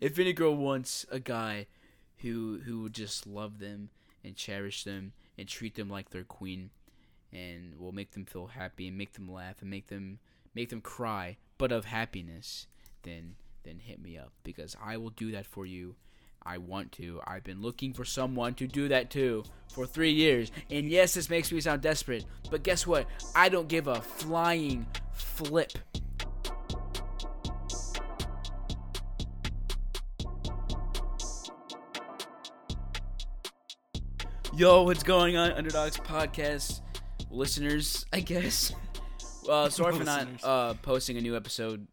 if any girl wants a guy who who would just love them and cherish them and treat them like their queen and will make them feel happy and make them laugh and make them make them cry but of happiness then then hit me up because I will do that for you I want to. I've been looking for someone to do that too for three years. And yes, this makes me sound desperate, but guess what? I don't give a flying flip. Yo, what's going on, Underdogs Podcast listeners? I guess. Uh, sorry for not uh, posting a new episode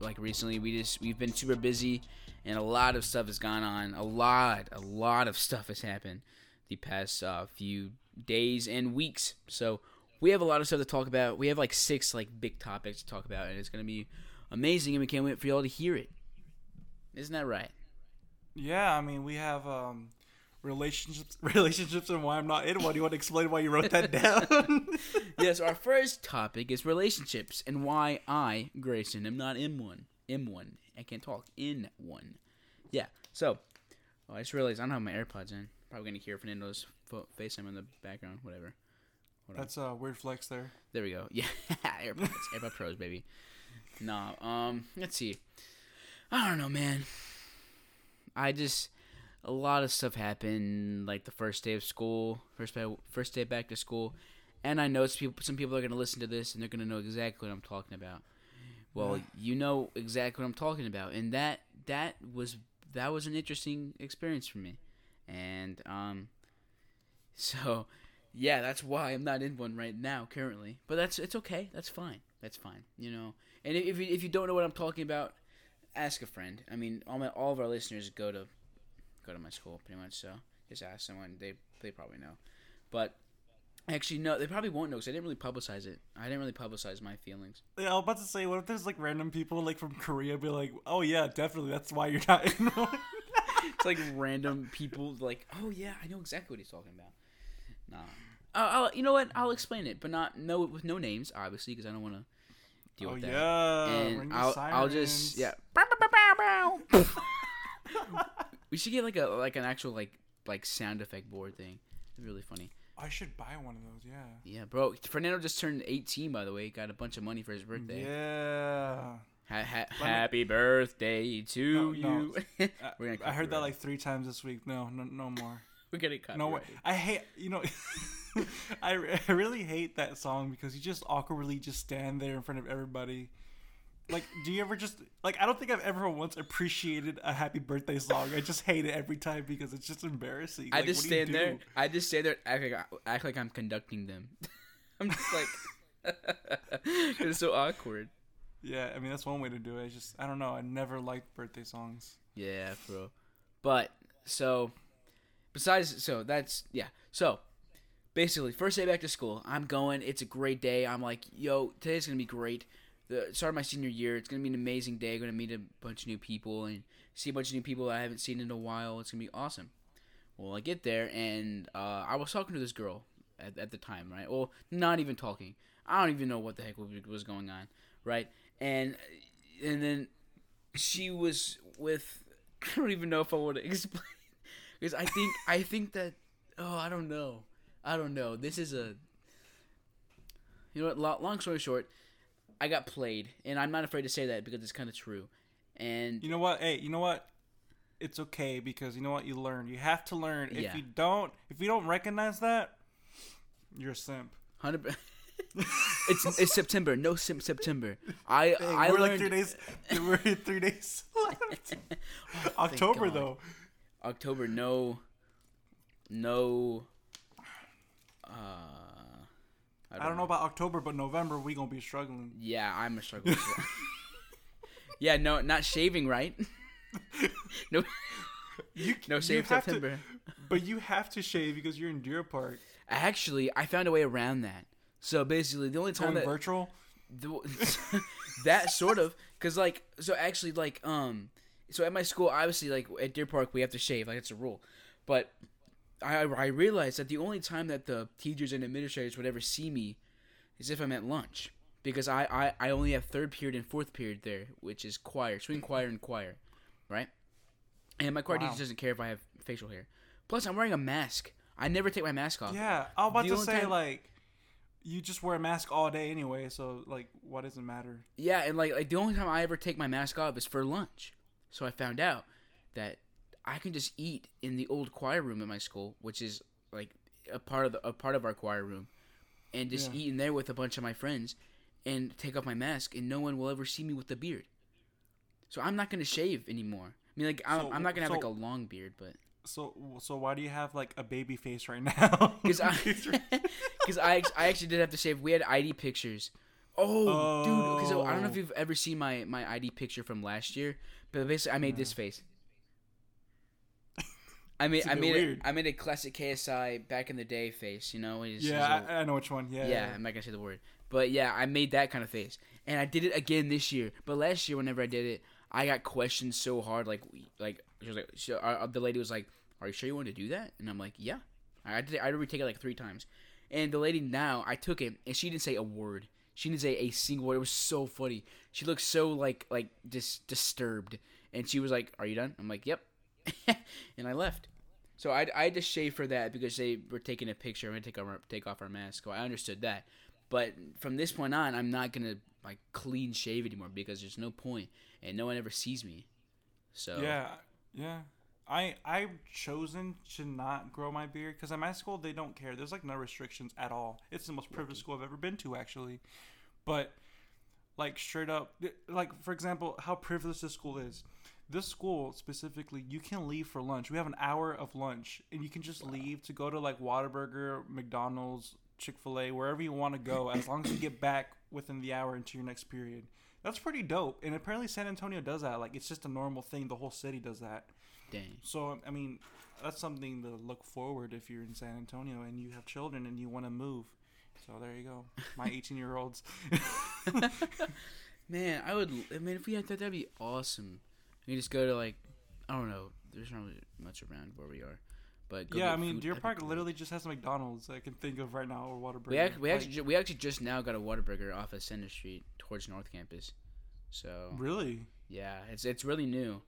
like recently. We just we've been super busy and a lot of stuff has gone on. A lot, a lot of stuff has happened the past uh, few days and weeks. So we have a lot of stuff to talk about. We have like six like big topics to talk about, and it's gonna be amazing, and we can't wait for y'all to hear it. Isn't that right? Yeah, I mean we have um, relationships, relationships, and why I'm not in one. You want to explain why you wrote that down? yes, our first topic is relationships and why I, Grayson, am not in one. In one. I can't talk in one. Yeah. So, oh, I just realized I don't have my AirPods in. Probably gonna hear Fernando's fo- FaceTime in the background. Whatever. Hold That's a weird flex there. There we go. Yeah, AirPods, AirPod Pros, baby. No, um, let's see. I don't know, man. I just a lot of stuff happened, like the first day of school, first day, first day back to school, and I know some people, some people are gonna listen to this and they're gonna know exactly what I'm talking about. Well, you know exactly what I'm talking about, and that that was that was an interesting experience for me, and um, so yeah, that's why I'm not in one right now currently. But that's it's okay. That's fine. That's fine. You know, and if you, if you don't know what I'm talking about, ask a friend. I mean, all my all of our listeners go to go to my school pretty much, so just ask someone. They they probably know, but Actually, no, they probably won't know because I didn't really publicize it. I didn't really publicize my feelings. Yeah, I was about to say, what if there's like random people like from Korea be like, oh yeah, definitely, that's why you're not in one. it's like random people like, oh yeah, I know exactly what he's talking about. Nah, uh, I'll, you know what? I'll explain it, but not no with no names, obviously, because I don't want to deal oh, with that. yeah, and I'll I'll just yeah. we should get like a like an actual like like sound effect board thing. It's really funny. I should buy one of those. Yeah. Yeah, bro. Fernando just turned 18, by the way. Got a bunch of money for his birthday. Yeah. Ha- ha- happy birthday to no, you. Uh, no. I, I heard that like three times this week. No, no, no more. We're getting cut. No way. I hate. You know. I, I really hate that song because you just awkwardly just stand there in front of everybody like, do you ever just like? I don't think I've ever once appreciated a happy birthday song. I just hate it every time because it's just embarrassing. I just stand there. I just stand there, act like act like I'm conducting them. I'm just like, it's so awkward. Yeah, I mean that's one way to do it. I just I don't know. I never liked birthday songs. Yeah, bro. But so, besides, so that's yeah. So basically, first day back to school. I'm going. It's a great day. I'm like, yo, today's gonna be great the start of my senior year. It's gonna be an amazing day. Gonna meet a bunch of new people and see a bunch of new people I haven't seen in a while. It's gonna be awesome. Well, I get there and uh, I was talking to this girl at, at the time, right? Well, not even talking. I don't even know what the heck was going on, right? And and then she was with. I don't even know if I want to explain because I think I think that oh I don't know I don't know. This is a you know what? Long story short, I got played, and I'm not afraid to say that because it's kind of true. And you know what? Hey, you know what? It's okay because you know what you learn. You have to learn. If yeah. you don't, if you don't recognize that, you're a simp. Hundred. it's it's September. No simp September. I hey, I we're learned... like three days. We're three days left. oh, October though. October. No. No. Uh I don't, know. about October, but November we gonna be struggling. Yeah, I'm a struggle. yeah, no, not shaving, right? no, you no shave September. To, but you have to shave because you're in Deer Park. Actually, I found a way around that. So basically, the only time Going that virtual, the, that sort of, because like, so actually, like, um, so at my school, obviously, like at Deer Park, we have to shave, like it's a rule. But I I realized that the only time that the teachers and administrators would ever see me is if I'm at lunch because I, I, I only have third period and fourth period there, which is choir, swing choir and choir, right? and my choir Wow. teacher doesn't care if I have facial hair. Plus, I'm wearing a mask. I never take my mask off. Yeah, I was about The to say time- like, you just wear a mask all day anyway, so like, what does it matter? Yeah, and like like the only time I ever take my mask off is for lunch. So I found out that I can just eat in the old choir room at my school, which is like a part of the, a part of our choir room, and just Yeah. eat in there with a bunch of my friends, and take off my mask, and no one will ever see me with the beard. So I'm not gonna shave anymore. I mean, like I'm, So- I'm not gonna have like a long beard, but So so why do you have like a baby face right now? because I because I I actually did have to shave. We had ID pictures. Oh, dude! Because I don't know if Oh. you've ever seen my my ID picture from last year, but basically I made this oh. face. I made a I made weird. it, I made a classic KSI back in the day face. You know, he's- he's yeah, all- I, I know which one. Yeah, yeah, I'm not gonna say the word, but yeah, I made that kind of face, and I did it again this year. But last year, whenever I did it, I got questioned so hard. Like, like she was like, she, uh, the lady was like, "Are you sure you want to do that?" And I'm like, "Yeah." I did. I already take it like three times, and the lady now I took it, and she didn't say a word. She didn't say a single word. It was so funny. She looked so like like just disturbed, and she was like, "Are you done?" I'm like, "Yep," and I left. So I, I had to shave for that because they were taking a picture. I'm gonna take our take off our mask. So I understood that, but from this point on, I'm not gonna like clean shave anymore because there's no point, and no one ever sees me. So Yeah, yeah. I I've chosen to not grow my beard because at my school they don't care. There's like no restrictions at all. It's the most privileged school I've ever been to actually, but like straight up, like for example, how privileged this school is. This school specifically, you can leave for lunch. We have an hour of lunch, and you can just leave to go to like Whataburger, McDonald's, Chick Fil A, wherever you want to go, as long as you get back within the hour into your next period. That's pretty dope. And apparently San Antonio does that. Like it's just a normal thing. The whole city does that. dang. So I mean, that's something to look forward if you're in San Antonio and you have children and you want to move. So there you go. My 18 year olds. Man, I would. I mean, if we had that, that'd be awesome. We just go to like, I don't know. There's not really much around where we are, but go yeah, I mean, Deer Park literally just has McDonald's I can think of right now or Whataburger. We, act, we Like, actually ju- we actually just now got a Whataburger off of Center Street towards North Campus. So really. yeah, it's it's really new.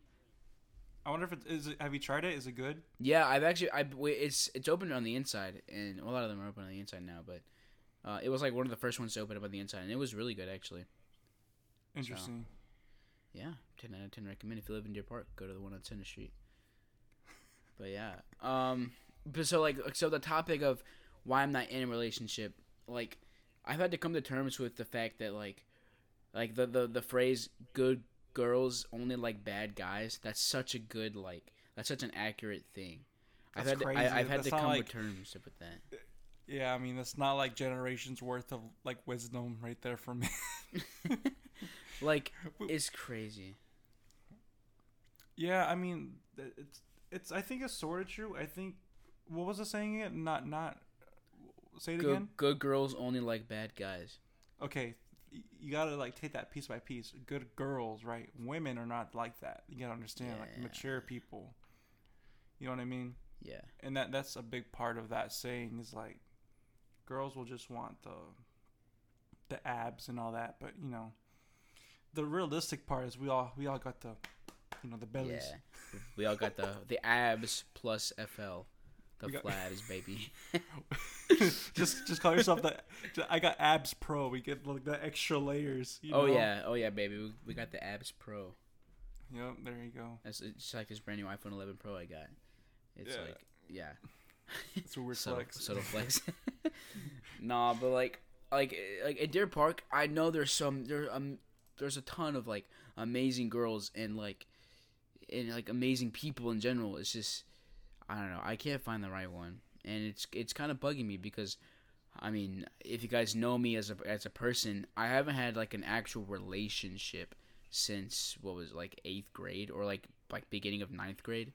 I wonder if it is. It, have you tried it? Is it good? Yeah, I've actually I it's it's open on the inside, and a lot of them are open on the inside now. But uh, it was like one of the first ones to open up on the inside, and it was really good actually. Interesting. Yeah, ten out of ten recommend. If you live in Deer Park, go to the one on Center Street. But yeah, um, but so like so the topic of why I'm not in a relationship, like I've had to come to terms with the fact that like, like the the the phrase "good girls only like bad guys." That's such a good like that's such an accurate thing. I've That's had to, crazy. I, I've had That's to come like- to terms with that. Yeah, I mean, that's not like generations worth of like wisdom right there for me. Like it's crazy. Yeah, I mean, it's it's. I think it's sort of true. I think what was it saying it? Not not. Say it Good again. good girls only like bad guys. Okay, you gotta like take that piece by piece. Good girls, right? Women are not like that. You gotta understand, like mature people. You know what I mean? Yeah. And that that's a big part of that saying is like, girls will just want the the abs and all that, but you know, the realistic part is we all we all got the you know the bellies. Yeah, we all got the the abs plus FL, the got- flabs, baby. just just call yourself the. I got abs pro. We get like the extra layers. You oh know? yeah, oh yeah, baby. We, we got the abs pro. Yep. There you go. That's it's just like this brand new iPhone 11 Pro I got. It's Yeah. like yeah, It's a weird subtle, flex. subtle flex. nah, but like like like at Deer Park, I know there's some there um there's a ton of like amazing girls and like and like amazing people in general. It's just I don't know. I can't find the right one, and it's it's kind of bugging me because I mean, if you guys know me as a as a person, I haven't had like an actual relationship since what was like eighth grade or like like beginning of ninth grade,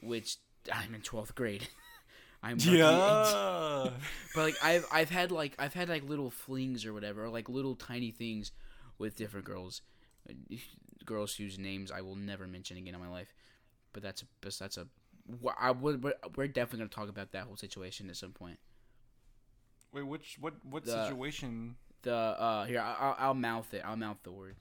which I'm in twelfth grade. I'm. Yeah. But like I've I've had like I've had like little flings or whatever, or like little tiny things with different girls, girls whose names I will never mention again in my life. But that's a that's- a I would we're, we're definitely gonna talk about that whole situation at some point. Wait, which what what The- situation? The uh here I- I'll, I'll mouth it. I'll mouth the word.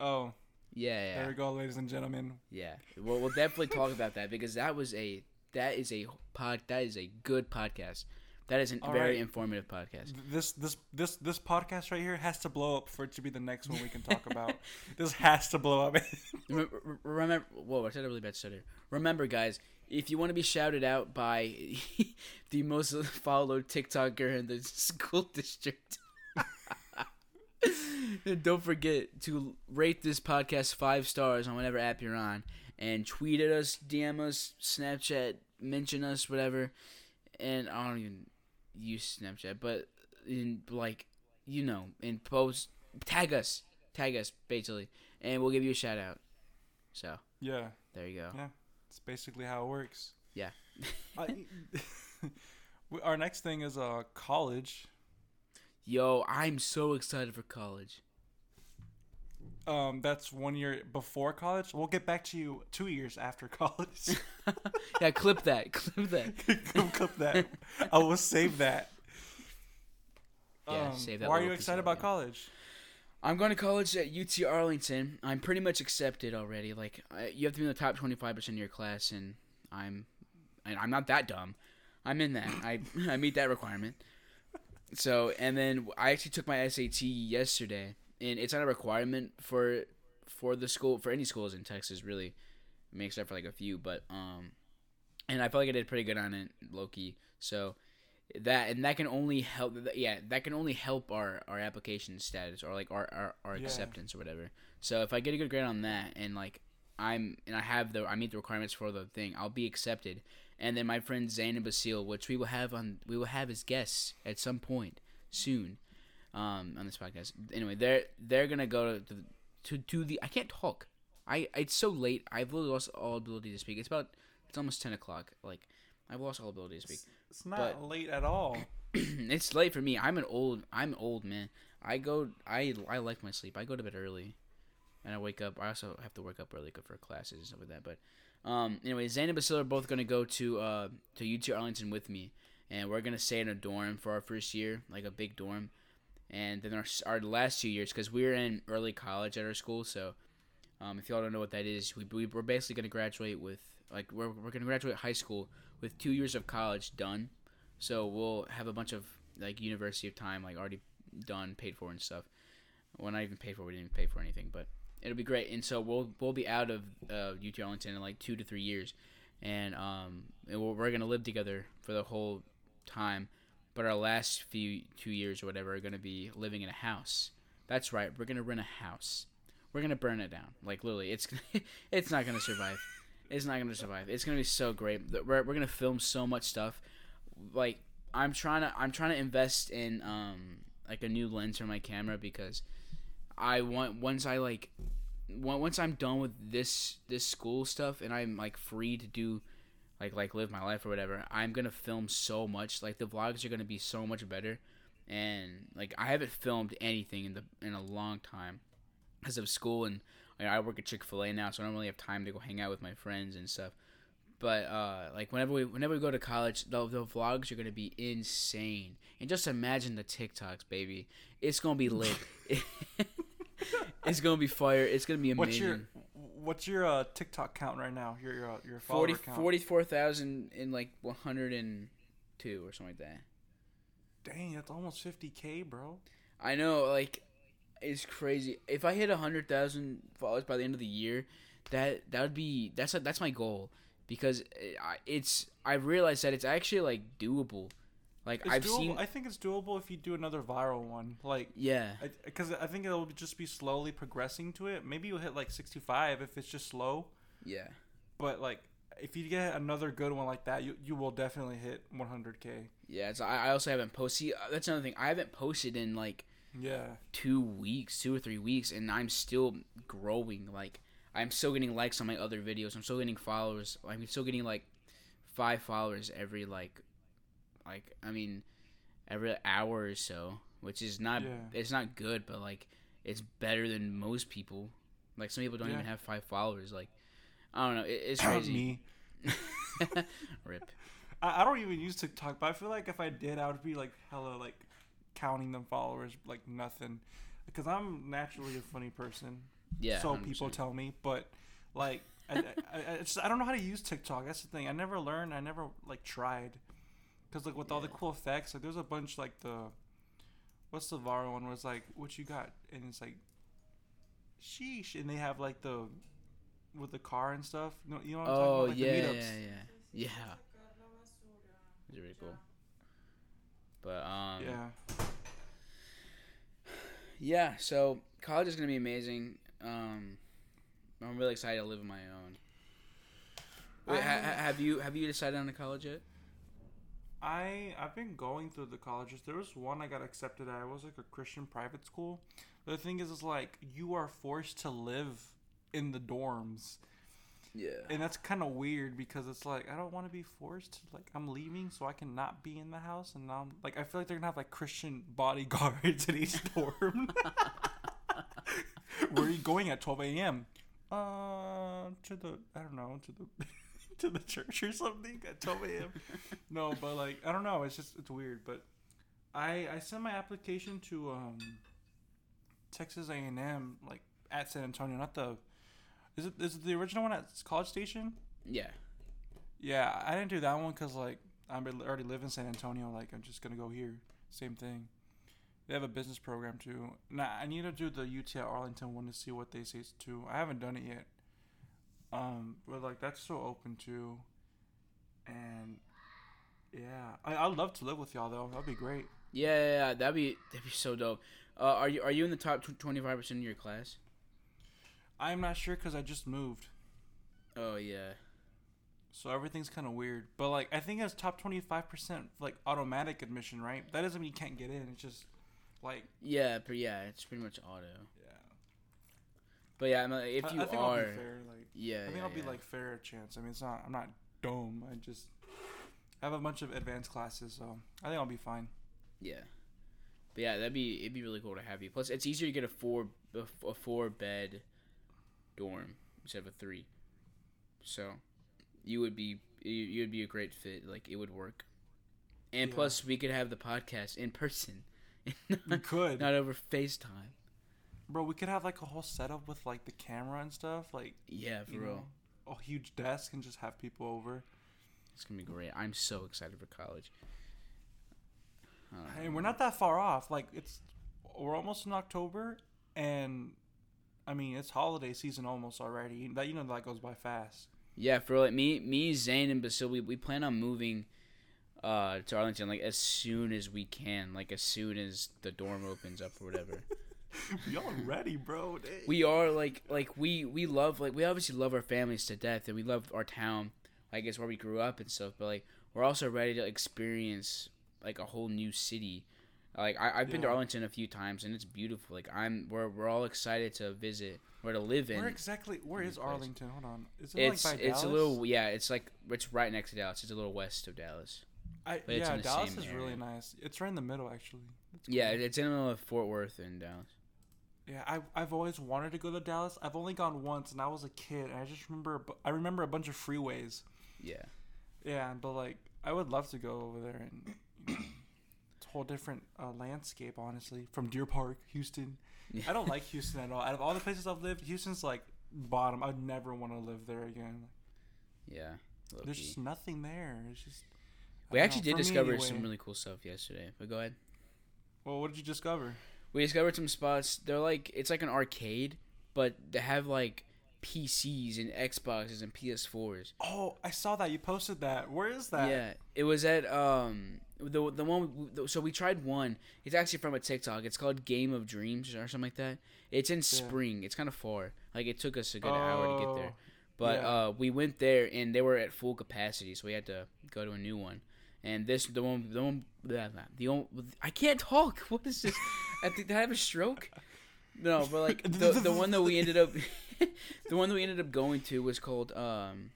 Oh, Yeah, yeah. There we go, ladies and gentlemen. Yeah, we'll, we'll definitely talk about that because that was a that is a pod that is a good podcast. That is a All very right. informative podcast. This this this this podcast right here has to blow up for it to be the next one we can talk about. this has to blow up. Remember, remember whoa, I said a really bad stutter. Remember, guys, if you want to be shouted out by the most followed TikToker in the school district, don't forget to rate this podcast five stars on whatever app you're on, and tweet at us, DM us, Snapchat, mention us, whatever. And I don't even use Snapchat, but in like you know, in post, tag us, tag us basically, and we'll give you a shout out. So yeah, there you go. Yeah. it's basically how it works. Yeah. I, our next thing is uh college. Yo, I'm so excited for college. Um, that's one year before college. We'll get back to you two years after college. Yeah, clip that, clip that. Clip that. I will save that. Yeah, Um, save that Why are you excited about college? I'm going to college at UT Arlington. I'm pretty much accepted already. Like, I, you have to be in the top 25% of your class, and I'm, and I'm not that dumb. I'm in that. I I meet that requirement. So, and then I actually took my SAT yesterday, and it's not a requirement for for the school for any schools in Texas really. I mean, except for like a few, but um, and I felt like I did pretty good on it, Loki. So that and that can only help. Yeah, that can only help our our application status or like our our, our Yeah. acceptance or whatever. So if I get a good grade on that and like I'm and I have the I meet the requirements for the thing, I'll be accepted. And then my friend Zayn and Basile, which we will have on we will have as guests at some point soon, um, on this podcast. Anyway, they're they're gonna go to to to the I can't talk. I it's so late. I've lost all ability to speak. It's about it's almost ten o'clock. Like I've lost all ability to speak. It's not But- late at all. it's late for me. I'm an old. I'm old man. I go. I I like my sleep. I go to bed early, and I wake up. I also have to wake up early for classes and stuff like that. But um, anyway, Zane and Basile are both gonna go to uh to UT Arlington with me, and we're gonna stay in a dorm for our first year, like a big dorm, and then our our last two years because we're in early college at our school. So, um, if y'all don't know what that is, we, we we're basically gonna graduate with like we're we're gonna graduate high school with two years of college done. So we'll have a bunch of like University of Time like already done, paid for and stuff. Well, not even paid for. We didn't even pay for anything, but it'll be great. And so we'll we'll be out of uh, UT Arlington in like two to three years, and um, and we're, we're gonna live together for the whole time. But our last few two years or whatever are gonna be living in a house. That's right. We're gonna rent a house. We're gonna burn it down. Like literally, it's it's not gonna survive. It's not gonna survive. It's gonna be so great. We're, we're gonna film so much stuff. Like I'm trying to I'm trying to invest in um like a new lens for my camera because I want once I like once I'm done with this this school stuff and I'm like free to do like like live my life or whatever, I'm gonna film so much. Like the vlogs are gonna be so much better, and like I haven't filmed anything in the in a long time because of school and like, I work at Chick Fil A now, so I don't really have time to go hang out with my friends and stuff. But uh, like whenever we whenever we go to college, the, the vlogs are gonna be insane. And just imagine the TikToks, baby. It's gonna be lit. it's gonna be fire. It's gonna be amazing. What's your what's your uh, TikTok count right now? Your your, uh, your follower 40, count. 44,000 in like 102 or something like that. Dang, that's almost 50k, bro. I know, like, it's crazy. If I hit 100,000 followers by the end of the year, that that would be that's that's my goal because it, it's I realized that it's actually like doable. Like It's I've doable. seen, I think it's doable if you do another viral one. Like, yeah, because I, think it'll just be slowly progressing to it. Maybe you'll hit like 65 if it's just slow. yeah. But like, if you get another good one like that, you you will definitely hit 100k. Yeah, it's, I I also haven't posted. Uh, that's another thing. I haven't posted in like Yeah. two weeks, two or three weeks, and I'm still growing. Like I'm still getting likes on my other videos. I'm still getting followers. I'm still getting like five followers every like, like I mean, every hour or so, which is not Yeah. it's not good, but like it's better than most people. Like some people don't Yeah. even have five followers. Like I don't know. It, it's crazy. Me. Rip. I, I don't even use TikTok, but I feel like if I did, I would be like hella like counting them followers like nothing, because I'm naturally a funny person. Yeah, so 100%. people tell me, but like I, I, I, just, I don't know how to use TikTok. That's the thing. I never learned. I never like tried. Cause like with all the cool effects, like there's a bunch like the, what's the Varo one? Was like what you got, and it's like, sheesh, and they have like the, with the car and stuff. You know, you know what I'm Oh talking about? Like yeah, the yeah, yeah, yeah. It's really cool. But um, Yeah. yeah. So college is gonna be amazing. Um, I'm really excited to live on my own. Wait, ha- have you have you decided on a college yet? I I've been going through the colleges. There was one I got accepted at. It was like a Christian private school. The thing is, is like you are forced to live in the dorms, Yeah. and that's kind of weird because it's like I don't want to be forced. To, like I'm leaving so I cannot be in the house, and now I'm, like I feel like they're gonna have like Christian bodyguards in each dorm. Where are you going at 12 a.m.? Uh, to the I don't know to the to the church or something at 12 a.m. no, but like I don't know. It's just it's weird. But I I sent my application to um Texas A&M like at San Antonio, not the. Is it is it the original one at College Station? Yeah. Yeah, I didn't do that one because like I already live in San Antonio. Like I'm just gonna go here. Same thing. They have a business program too. Now I need to do the UT at Arlington one to see what they say too. I haven't done it yet. Um, but like that's so open too. And yeah, I I'd love to live with y'all though. That'd be great. Yeah, yeah, yeah, that'd be that'd be so dope. Uh, are you are you in the top twenty five percent of your class? I'm not sure because I just moved, Oh yeah. so everything's kind of weird. But like I think it's top 25 percent like automatic admission, right? That doesn't mean you can't get in. It's just like Yeah, but yeah, it's pretty much auto. Yeah. But yeah, I mean, if you I think I'll are, be fair. Like yeah, I think yeah, I'll be like fair chance. I mean, it's not. I'm not dumb. I just I have a bunch of advanced classes, so I think I'll be fine. Yeah. But yeah, that'd be it'd be really cool to have you. Plus, it's easier to get a four a four bed dorm instead of a three. So, you would be you you'd be a great fit. Like it would work. And Yeah. plus, we could have the podcast in person, We could, not over FaceTime. Bro. We could have like a whole setup with like the camera and stuff. Like Yeah, for you real. know, a huge desk and just have people over. It's gonna be great. I'm so excited for college. And we're not that far off. Like it's we're almost in October, and I mean it's holiday season almost already. That you know that goes by fast. Yeah, for like me, me, Zane, and Basil, we, we plan on moving uh, to Arlington like as soon as we can, like as soon as the dorm opens up or whatever. Y'all ready, bro? Dang. we are like like we we love like we obviously love our families to death and we love our town, like it's where we grew up and stuff. But like we're also ready to experience like a whole new city. Like I, I've been to Arlington a few times and it's beautiful. Like I'm we're we're all excited to visit or to live in. Where exactly? Where is place. Arlington? Hold on. Is it It's like by it's a little yeah. It's like it's right next to Dallas. It's a little west of Dallas. I, yeah, Dallas is really nice. It's right in the middle, actually. That's Yeah, it's in the middle of Fort Worth and Dallas. Yeah. I I've always wanted to go to Dallas. I've only gone once, and I was a kid. And I just remember. I remember a bunch of freeways. Yeah. Yeah, but like I would love to go over there and you know, it's a whole different uh, landscape, honestly. From Deer Park, Houston. I don't like Houston at all. Out of all the places I've lived, Houston's like bottom. I'd never want to live there again. Yeah. There's key. just nothing there. It's just. We actually know. did discover some really cool stuff yesterday. But go ahead. Well, what did you discover? We discovered some spots. They're like it's like an arcade, but they have like PCs and Xboxes and PS4s. Oh, I saw that you posted that. Where is that? Yeah, it was at um the the one. So we tried one. It's actually from a TikTok. It's called Game of Dreams or something like that. It's in Spring. It's kind of far. Like it took us a good hour to get there. Oh, But yeah. uh, we went there and they were at full capacity, so we had to go to a new one. And this, the one, the one, blah, blah, the only, I can't talk. What is this? I think did I have a stroke? No, but like the the one that we ended up, the one that we ended up going to was called um,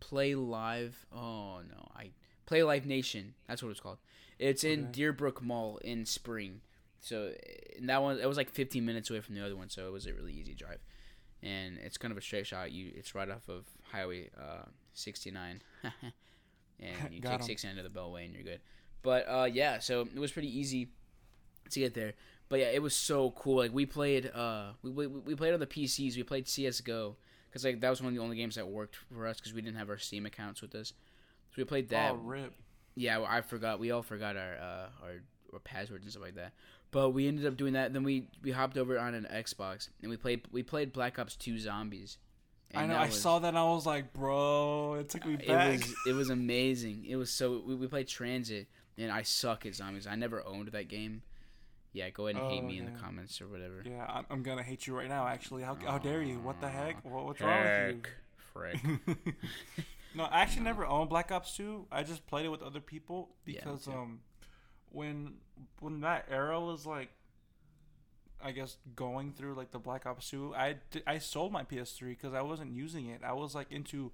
Play Live. Oh no, I Play Live Nation. That's what it's called. It's in Okay. Deerbrook Mall in Spring. So and that one, it was like 15 minutes away from the other one, so it was a really easy drive and it's kind of a straight shot. You it's right off of Highway uh, 69, and you take 'em. 69 to the Beltway, and you're good. But uh, yeah, so it was pretty easy. to get there. But yeah, it was so cool. Like we played, uh, we we, we played on the PCs. We played CS:GO because like that was one of the only games that worked for us because we didn't have our Steam accounts with us. So we played that. Oh, rip. Yeah, I forgot. We all forgot our uh, our, our passwords and stuff like that. But we ended up doing that. Then we we hopped over on an Xbox and we played we played Black Ops Two Zombies. I know. I was- saw that and I was like, bro, it took me It back. was it was amazing. It was so we, we played Transit and I suck at zombies. I never owned that game. Yeah, go ahead and hate Oh, me in the comments or whatever. yeah, I'm, I'm gonna hate you right now. Actually, how, how dare you? What the heck? What, what's wrong with you? Frick. no, I actually never owned Black Ops 2. I just played it with other people because too. um, when when that era was like, I guess going through like the Black Ops 2, I I sold my PS3 because I wasn't using it. I was like into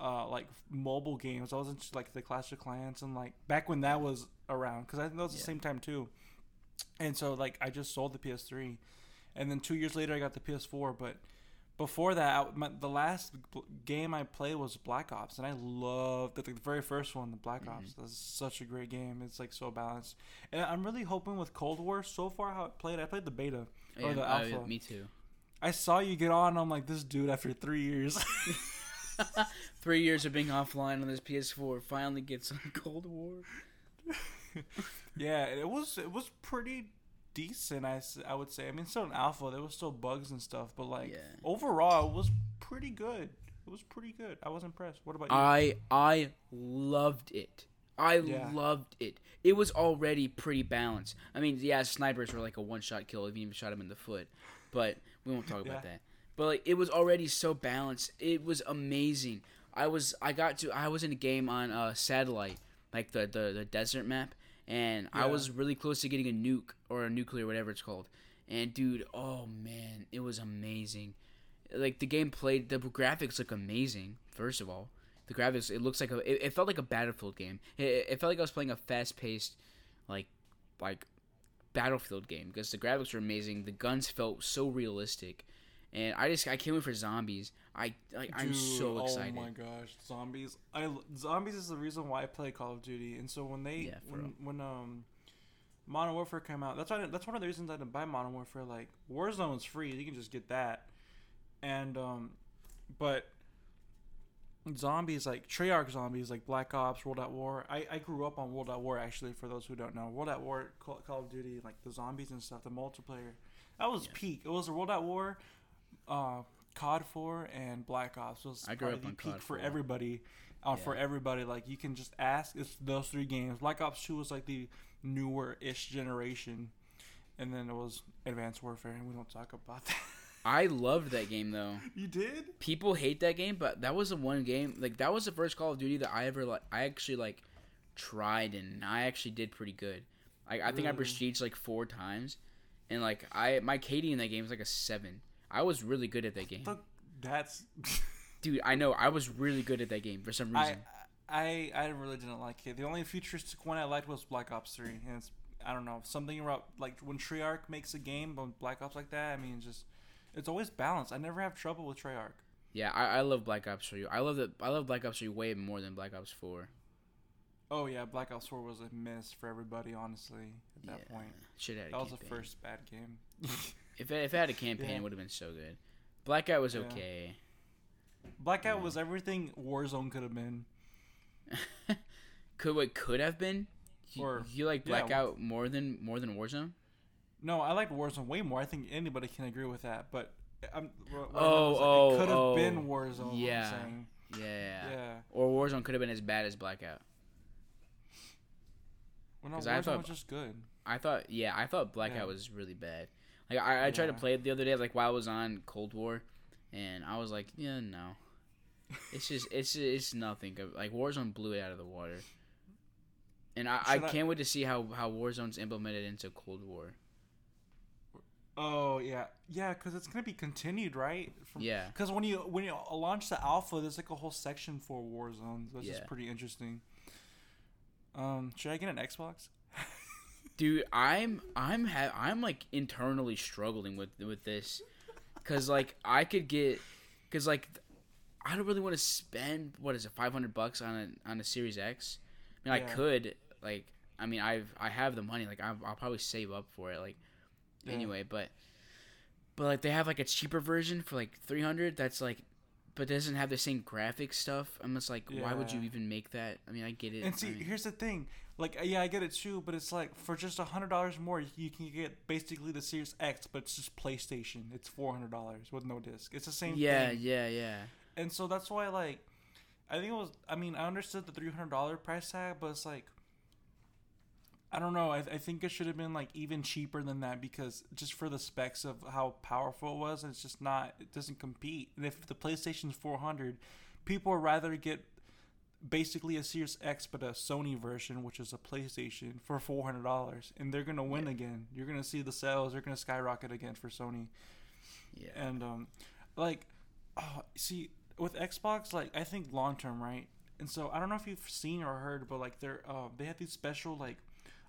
uh like mobile games. I was into like the Clash of Clans and like back when that was around because I think that was the same time too. And so like I just sold the PS3, and then two years later I got the PS4. But before that, I, my, the last game I played was Black Ops, and I loved the, the very first one, the Black Ops. That's such a great game. It's like so balanced, and I'm really hoping with Cold War. So far, how it played, I played the beta or Yeah, the uh, alpha. me too. I saw you get on. I'm like, this dude after three years. Three years of being offline on this PS4 finally gets on Cold War. yeah, it was it was pretty decent. I, I would say. I mean, still an alpha. There was still bugs and stuff, but like Yeah. overall, it was pretty good. It was pretty good. I was impressed. What about you? I I loved it. I Yeah. loved it. It was already pretty balanced. I mean, yeah, snipers were like a one shot kill if you even shot him in the foot, but we won't talk about that. But like, it was already so balanced. It was amazing. I was I got to I was in a game on uh, satellite, like the, the the desert map, and I was really close to getting a nuke or a nuclear whatever it's called. And dude, oh man, it was amazing. Like the game played, the graphics look amazing. First of all, the graphics it looks like a it, it felt like a battlefield game. It, it felt like I was playing a fast paced, like like battlefield game because the graphics were amazing. The guns felt so realistic, and I just I can't wait for zombies. I like I'm so excited. Oh my gosh, zombies! I zombies is the reason why I play Call of Duty, and so when they Yeah, when real. when um Modern Warfare came out, that's why that's one of the reasons I didn't buy Modern Warfare. Like Warzone is free, you can just get that, and um, but zombies like Treyarch zombies like Black Ops, World at War. I, I grew up on World at War actually. For those who don't know, World at War, Call, Call of Duty, like the zombies and stuff, the multiplayer. That was Yeah. peak. It was a World at War, uh, COD 4, and Black Ops. Was I grew probably up the on peak COD for 4. everybody. Uh, For everybody, like you can just ask. It's those three games. Black Ops 2 was like the newer ish generation, and then it was Advanced Warfare, and we don't talk about that. I loved that game though. you did? People hate that game, but that was the one game like that was the first Call of Duty that I ever like. I actually like tried and I actually did pretty good. I I think I Really? prestiged like four times, and like I my KD in that game was like a seven. I was really good at that game, that's. dude. I know I was really good at that game for some reason. I I really didn't like it. The only futuristic one I liked was Black Ops Three, and it's I don't know something about like when Treyarch makes a game on Black Ops like that. I mean, just it's always balanced. I never have trouble with Treyarch. yeah, I, I love Black Ops 3. I love that. I love Black Ops 3 way more than Black Ops 4. Oh yeah, Black Ops Four was a miss for everybody. Honestly, at that Yeah. point, that was the first bad game. If it, if it had a campaign, Yeah. it would have been so good. Blackout was Yeah. okay. Blackout was everything Warzone could have been. could what could have been? You, Or- you like yeah. Blackout more than more than Warzone? No, I like Warzone way more. I think anybody can agree with that. But I'm, what Oh, know is, like, oh, it could have oh. been Warzone. Yeah. Yeah. yeah. Or Warzone could have been as bad as Blackout. Well, no, 'Cause I thought- was just good. I thought, yeah, I thought Blackout Yeah. was really bad. Like I, I tried to play it the other day, like while I was on Cold War, and I was like, yeah, no, it's just it's it's nothing. Like Warzone blew it out of the water, and I, I can't wait to see how how Warzone's implemented into Cold War. Oh yeah, yeah, because it's gonna be continued, right? From, Yeah. Because when you when you launch the alpha, there's like a whole section for Warzone, which is Yeah. pretty interesting. Um, should I get an Xbox? Dude, I'm I'm ha- I'm like internally struggling with with this, cause like I could get, cause like I don't really want to spend what is it five hundred bucks on a on a Series X. I mean, I could like I mean, I've I have the money. Like I'll, I'll probably save up for it. Like Yeah. anyway, but but like they have like a cheaper version for like three hundred. That's like, but doesn't have the same graphic stuff. I'm just like, why would you even make that? I mean, I get it. And I see, mean- here's the thing. Like, uh, yeah, I get it too, but it's like for just a hundred dollars more, you can get basically the Series X, but it's just PlayStation. It's four hundred dollars with no disc. It's the same yeah, thing. yeah, yeah. And so that's why, like, I think it was. I mean, I understood the three hundred dollar price tag, but it's like, I don't know. I, I think it should have been like even cheaper than that because just for the specs of how powerful it was, it's just not. It doesn't compete. And if the PlayStation's four hundred, people would rather get basically a Series X but a Sony version, which is a PlayStation, for four hundred dollars, and they're gonna win again. You're gonna see the sales; they're gonna skyrocket again for Sony. Yeah. And um, like, oh, see, with Xbox, like I think long term, right? And so I don't know if you've seen or heard, but like they're uh, they have these special like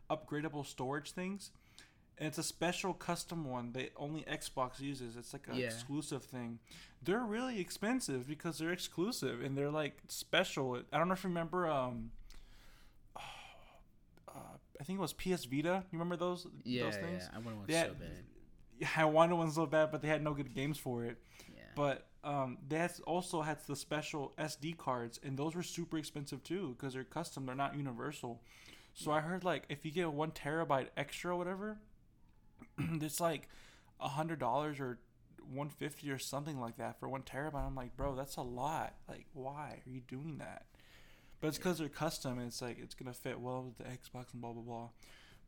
upgradable storage things, and it's a special custom one that only Xbox uses. It's like an Yeah. exclusive thing. They're really expensive because they're exclusive and they're like special. I don't know if you remember um. Uh, I think it was PS Vita. You remember those? Yeah, those things? yeah. I wanted one Yeah. so bad. I wanted one so bad, but they had no good games for it. Yeah. But um, that's also had the special SD cards, and those were super expensive too because they're custom. They're not universal. So I heard like if you get one terabyte extra, or whatever, it's like a hundred dollars or one fifty or something like that for one terabyte. I'm like, bro, that's a lot. Like, why are you doing that? But it's because they're custom, and it's like it's gonna fit well with the Xbox and blah blah blah.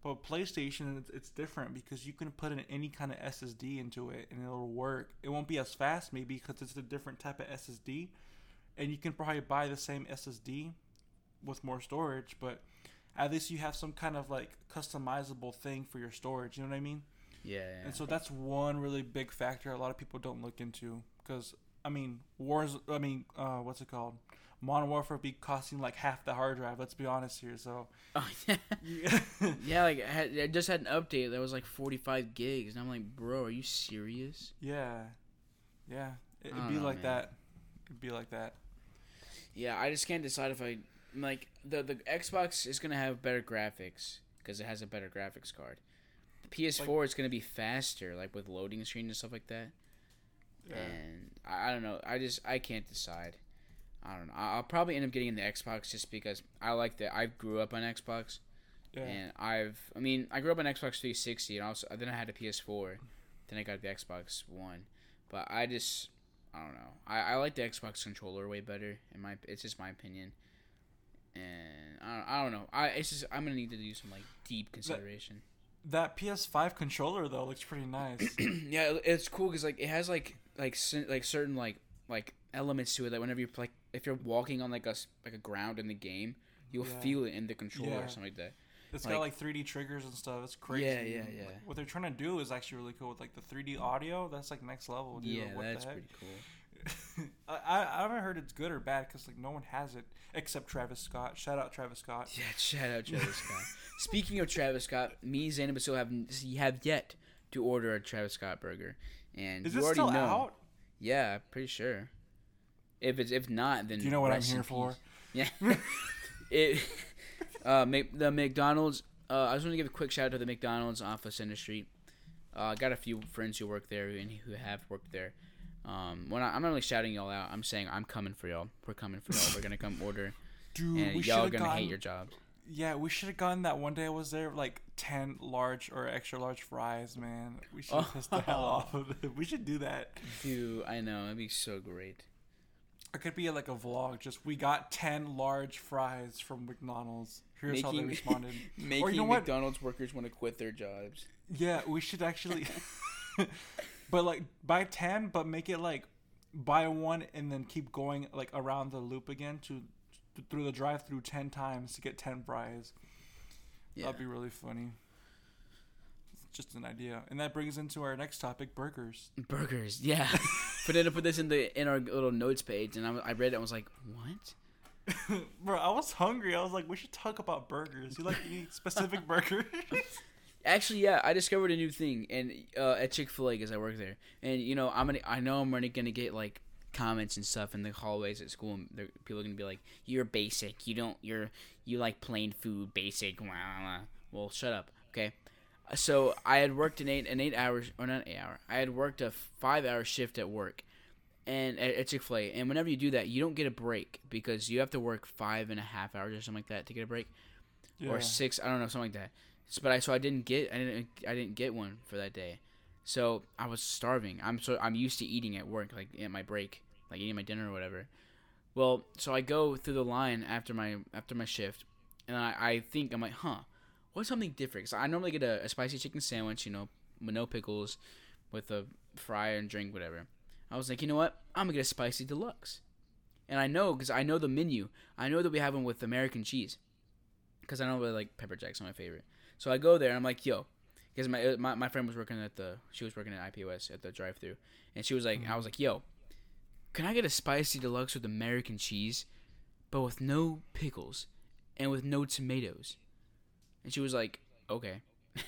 But PlayStation, it's, it's different because you can put in any kind of SSD into it and it'll work. It won't be as fast, maybe, because it's a different type of SSD. And you can probably buy the same SSD with more storage, but at least you have some kind of like customizable thing for your storage. You know what I mean? Yeah, yeah. And so that's one really big factor a lot of people don't look into because I mean wars. I mean, uh, what's it called? Modern Warfare be costing like half the hard drive. Let's be honest here. So oh, yeah. yeah, like I, had, I just had an update that was like 45 gigs, and I'm like, bro, are you serious? yeah, yeah, it, it'd be know, like man. that. It'd be like that. Yeah, I just can't decide if I like the the Xbox is gonna have better graphics because it has a better graphics card. The PS4 is gonna be faster, like with loading screen and stuff like that. Yeah. And I, I don't know. I just I can't decide. I don't know. I'll probably end up getting the Xbox just because I like that. I grew up on Xbox, yeah. and I've. I mean, I grew up on Xbox 360, and also then I had a PS4, then I got the Xbox One. But I just, I don't know. I, I like the Xbox controller way better. In my, it's just my opinion. And I don't, I don't know. I it's just I'm gonna need to do some like deep consideration. That PS5 controller though looks pretty nice. yeah, it's cool because like it has like like like certain like like elements to it that whenever you like if you're walking on like a like a ground in the game, you'll Yeah. feel it in the controller Yeah. or something like that. It's Like- got like 3D triggers and stuff. It's crazy. Yeah, yeah, yeah. What they're trying to do is actually really cool with like the 3D audio. That's like next level. Dude. yeah, that's pretty cool. I, I I haven't heard it's good or bad because like no one has it except Travis Scott. Shout out Travis Scott. Yeah, shout out Travis Scott. Speaking of Travis Scott, me, and still have have yet to order a Travis Scott burger, and Is you it already still know. out? Yeah, pretty sure. If it's if not, then Do you know what I'm here for? Yeah. it. Uh, the McDonald's. Uh, I just want to give a quick shout out to the McDonald's off of Center Street. Uh, I got a few friends who work there and who have worked there. Um, when I, I'm not really shouting y'all out, I'm saying I'm coming for y'all. We're coming for y'all. We're gonna come order, Dude, and y'all are gonna gotten. hate your jobs. Yeah, we should have gotten that one day I was there like ten large or extra large fries, man. We should pissed the hell off of it. We should do that. Dude, I know it'd be so great. It could be like a vlog. Just we got ten large fries from McDonald's. Here's how they responded. Making or you know what? McDonald's workers want to quit their jobs. Yeah, we should actually. But like buy ten, but make it like buy one and then keep going like around the loop again to, to through the drive-through ten times to get ten fries. Yeah. That'd be really funny. It's just an idea, and that brings into our next topic: burgers. Burgers, yeah. but then I put this in the in our little notes page, and I, I read it. and I was like, "What?" Bro, I was hungry. I was like, we should talk about burgers. You like any specific burger? Actually, yeah, I discovered a new thing, and uh, at Chick Fil A because I work there, and you know I'm gonna I know I'm already gonna get like comments and stuff in the hallways at school. And people are gonna be like, "You're basic. You don't. You're you like plain food. Basic." Wah, wah." Well, shut up. Okay. So I had worked an eight an eight hours or not eight hour. I had worked a five hour shift at work, and at, at Chick Fil A. And whenever you do that, you don't get a break because you have to work five and a half hours or something like that to get a break Yeah. or six. I don't know, something like that. So, but I so I didn't get I didn't I didn't get one for that day. So I was starving. I'm so I'm used to eating at work, like at my break, like eating my dinner or whatever. Well, so I go through the line after my after my shift, and I, I think I'm like, huh, what's something different? Cause I normally get a, a spicy chicken sandwich, you know, with no pickles, with a fry and drink, whatever. I was like, you know what? I'm gonna get a spicy deluxe, and I know because I know the menu. I know that we have one with American cheese, because I know really like pepper jacks are my favorite. So I go there and I'm like, yo, because my, uh, my my friend was working at the she was working at IPOS at the drive-through, and she was like, I was like, yo, can I get a spicy deluxe with American cheese, but with no pickles, and with no tomatoes? And she was like, okay. I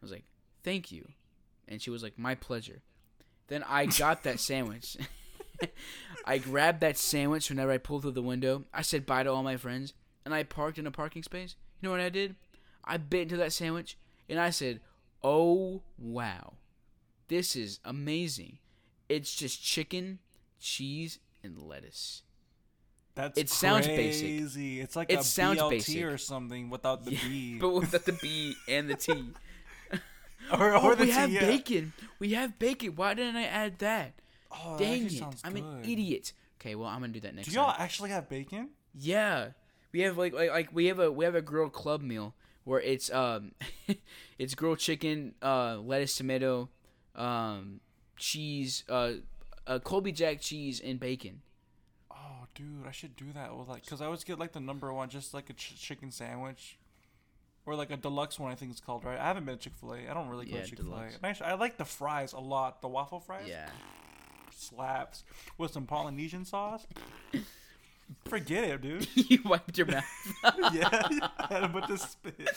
was like, thank you, and she was like, my pleasure. Then I got that sandwich. I grabbed that sandwich whenever I pulled through the window. I said bye to all my friends, and I parked in a parking space. You know what I did? I bit into that sandwich, and I said, "Oh wow, this is amazing! It's just chicken, cheese, and lettuce." That's It sounds basic. It's like It a sounds BLT basic. or something without the Yeah, B. but without the B and the T. or, Oh, or the we T, have yeah. bacon. We have bacon. Why didn't I add that? Oh, Dang actually it! I'm an idiot. Okay, well I'm gonna do that next Do y'all actually have bacon? Yeah, we have like, like like we have a we have a grilled club meal where it's um it's grilled chicken, uh, lettuce, tomato, um, cheese, uh, uh, Colby Jack cheese and bacon. Oh, dude, I should do that. Well, like, cause I always get like the number one, just like a ch- chicken sandwich, or like a deluxe one. I think it's called right. I haven't been to Chick Fil A. I don't really go Yeah, to Chick Fil A. I like the fries a lot. The waffle fries. Yeah, Slaps with some Polynesian sauce. Forget it, dude. you wiped your mouth. yeah, I had a bunch of spit.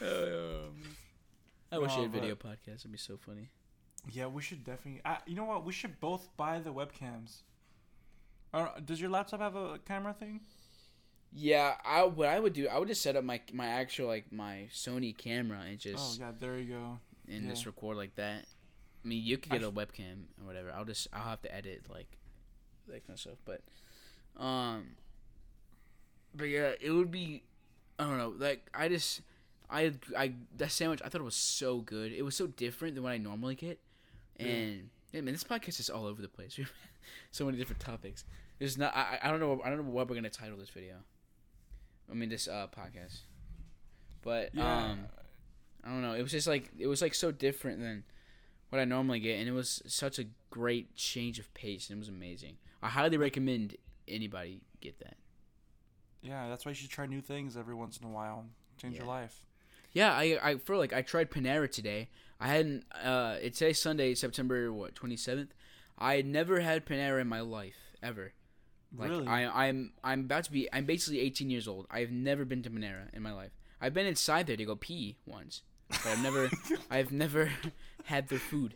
I wish No, you had video podcast. It'd be so funny. Yeah, we should definitely. I, you know what? We should both buy the webcams. Uh, does your laptop have a camera thing? Yeah, I what I would do, I would just set up my my actual like my Sony camera and just. Oh yeah, there you go. and just record like that. I mean, you could I get a webcam or whatever. I'll just I'll have to edit like that kind of stuff, but um, but yeah, it would be I don't know. Like I just I I that sandwich I thought it was so good. It was so different than what I normally get, and yeah, man, this podcast is all over the place. so many different topics. There's not I I don't know I don't know what we're gonna title this video. I mean this uh podcast, but Yeah. um. I don't know. It was just like it was like so different than what I normally get, and it was such a great change of pace, and it was amazing. I highly recommend anybody get that. yeah, that's why you should try new things every once in a while. Change your life. Yeah, I I feel like I tried Panera today. I hadn't. Uh, it's today's Sunday, September what twenty seventh. I had never had Panera in my life ever. Like really? I I'm I'm about to be. I'm basically eighteen years old. I've never been to Panera in my life. I've been inside there to go pee once, but I've never I've never had their food.